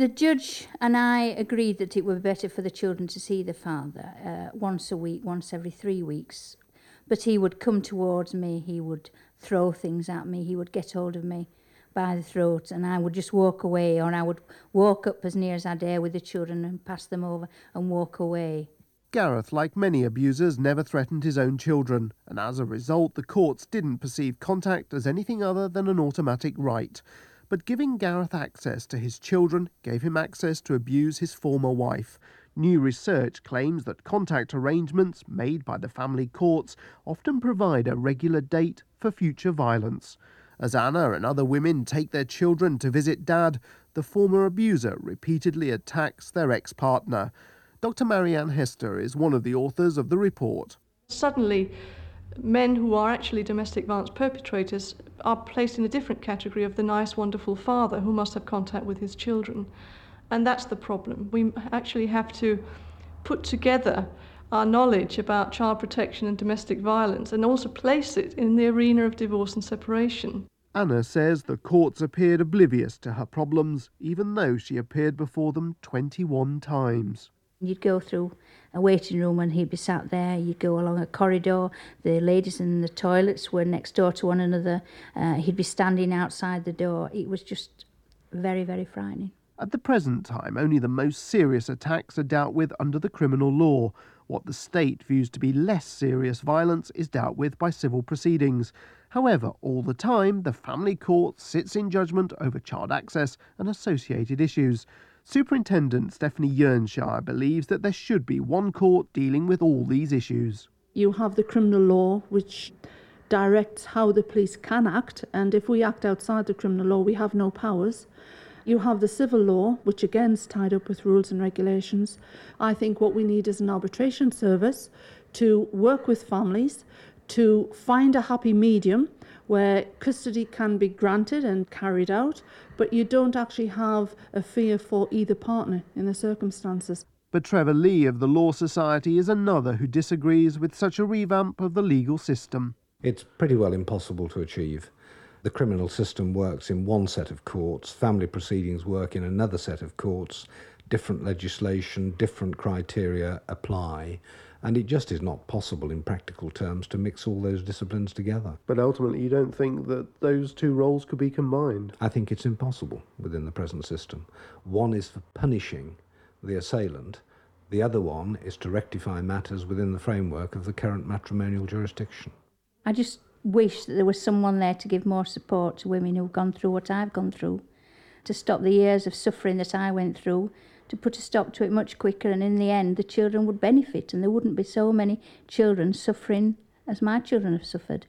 The judge and I agreed that it would be better for the children to see the father uh, once a week, once every three weeks. But he would come towards me, he would throw things at me, he would get hold of me by the throat, and I would just walk away, or I would walk up as near as I dare with the children and pass them over and walk away. Gareth, like many abusers, never threatened his own children, and as a result, the courts didn't perceive contact as anything other than an automatic right. But giving Gareth access to his children gave him access to abuse his former wife. New research claims that contact arrangements made by the family courts often provide a regular date for future violence. As Anna and other women take their children to visit dad, the former abuser repeatedly attacks their ex partner. Dr. Marianne Hester is one of the authors of the report. Suddenly, men who are actually domestic violence perpetrators are placed in a different category of the nice, wonderful father who must have contact with his children. And that's the problem. We actually have to put together our knowledge about child protection and domestic violence and also place it in the arena of divorce and separation. Anna says the courts appeared oblivious to her problems, even though she appeared before them 21 times. You'd go through a waiting room and he'd be sat there. You'd go along a corridor. The ladies in the toilets were next door to one another. Uh, he'd be standing outside the door. It was just very, very frightening. At the present time, only the most serious attacks are dealt with under the criminal law. What the state views to be less serious violence is dealt with by civil proceedings. However, all the time, the family court sits in judgment over child access and associated issues. Superintendent Stephanie Yernshire believes that there should be one court dealing with all these issues. You have the criminal law, which directs how the police can act, and if we act outside the criminal law, we have no powers. You have the civil law, which again is tied up with rules and regulations. I think what we need is an arbitration service to work with families to find a happy medium where custody can be granted and carried out, but you don't actually have a fear for either partner in the circumstances. But Trevor Lee of the Law Society is another who disagrees with such a revamp of the legal system. It's pretty well impossible to achieve. The criminal system works in one set of courts, family proceedings work in another set of courts, different legislation, different criteria apply and it just is not possible in practical terms to mix all those disciplines together. But ultimately, you don't think that those two roles could be combined? I think it's impossible within the present system. One is for punishing the assailant, the other one is to rectify matters within the framework of the current matrimonial jurisdiction. I just wish that there was someone there to give more support to women who've gone through what I've gone through, to stop the years of suffering that I went through, to put a stop to it much quicker, and in the end, the children would benefit, and there wouldn't be so many children suffering as my children have suffered.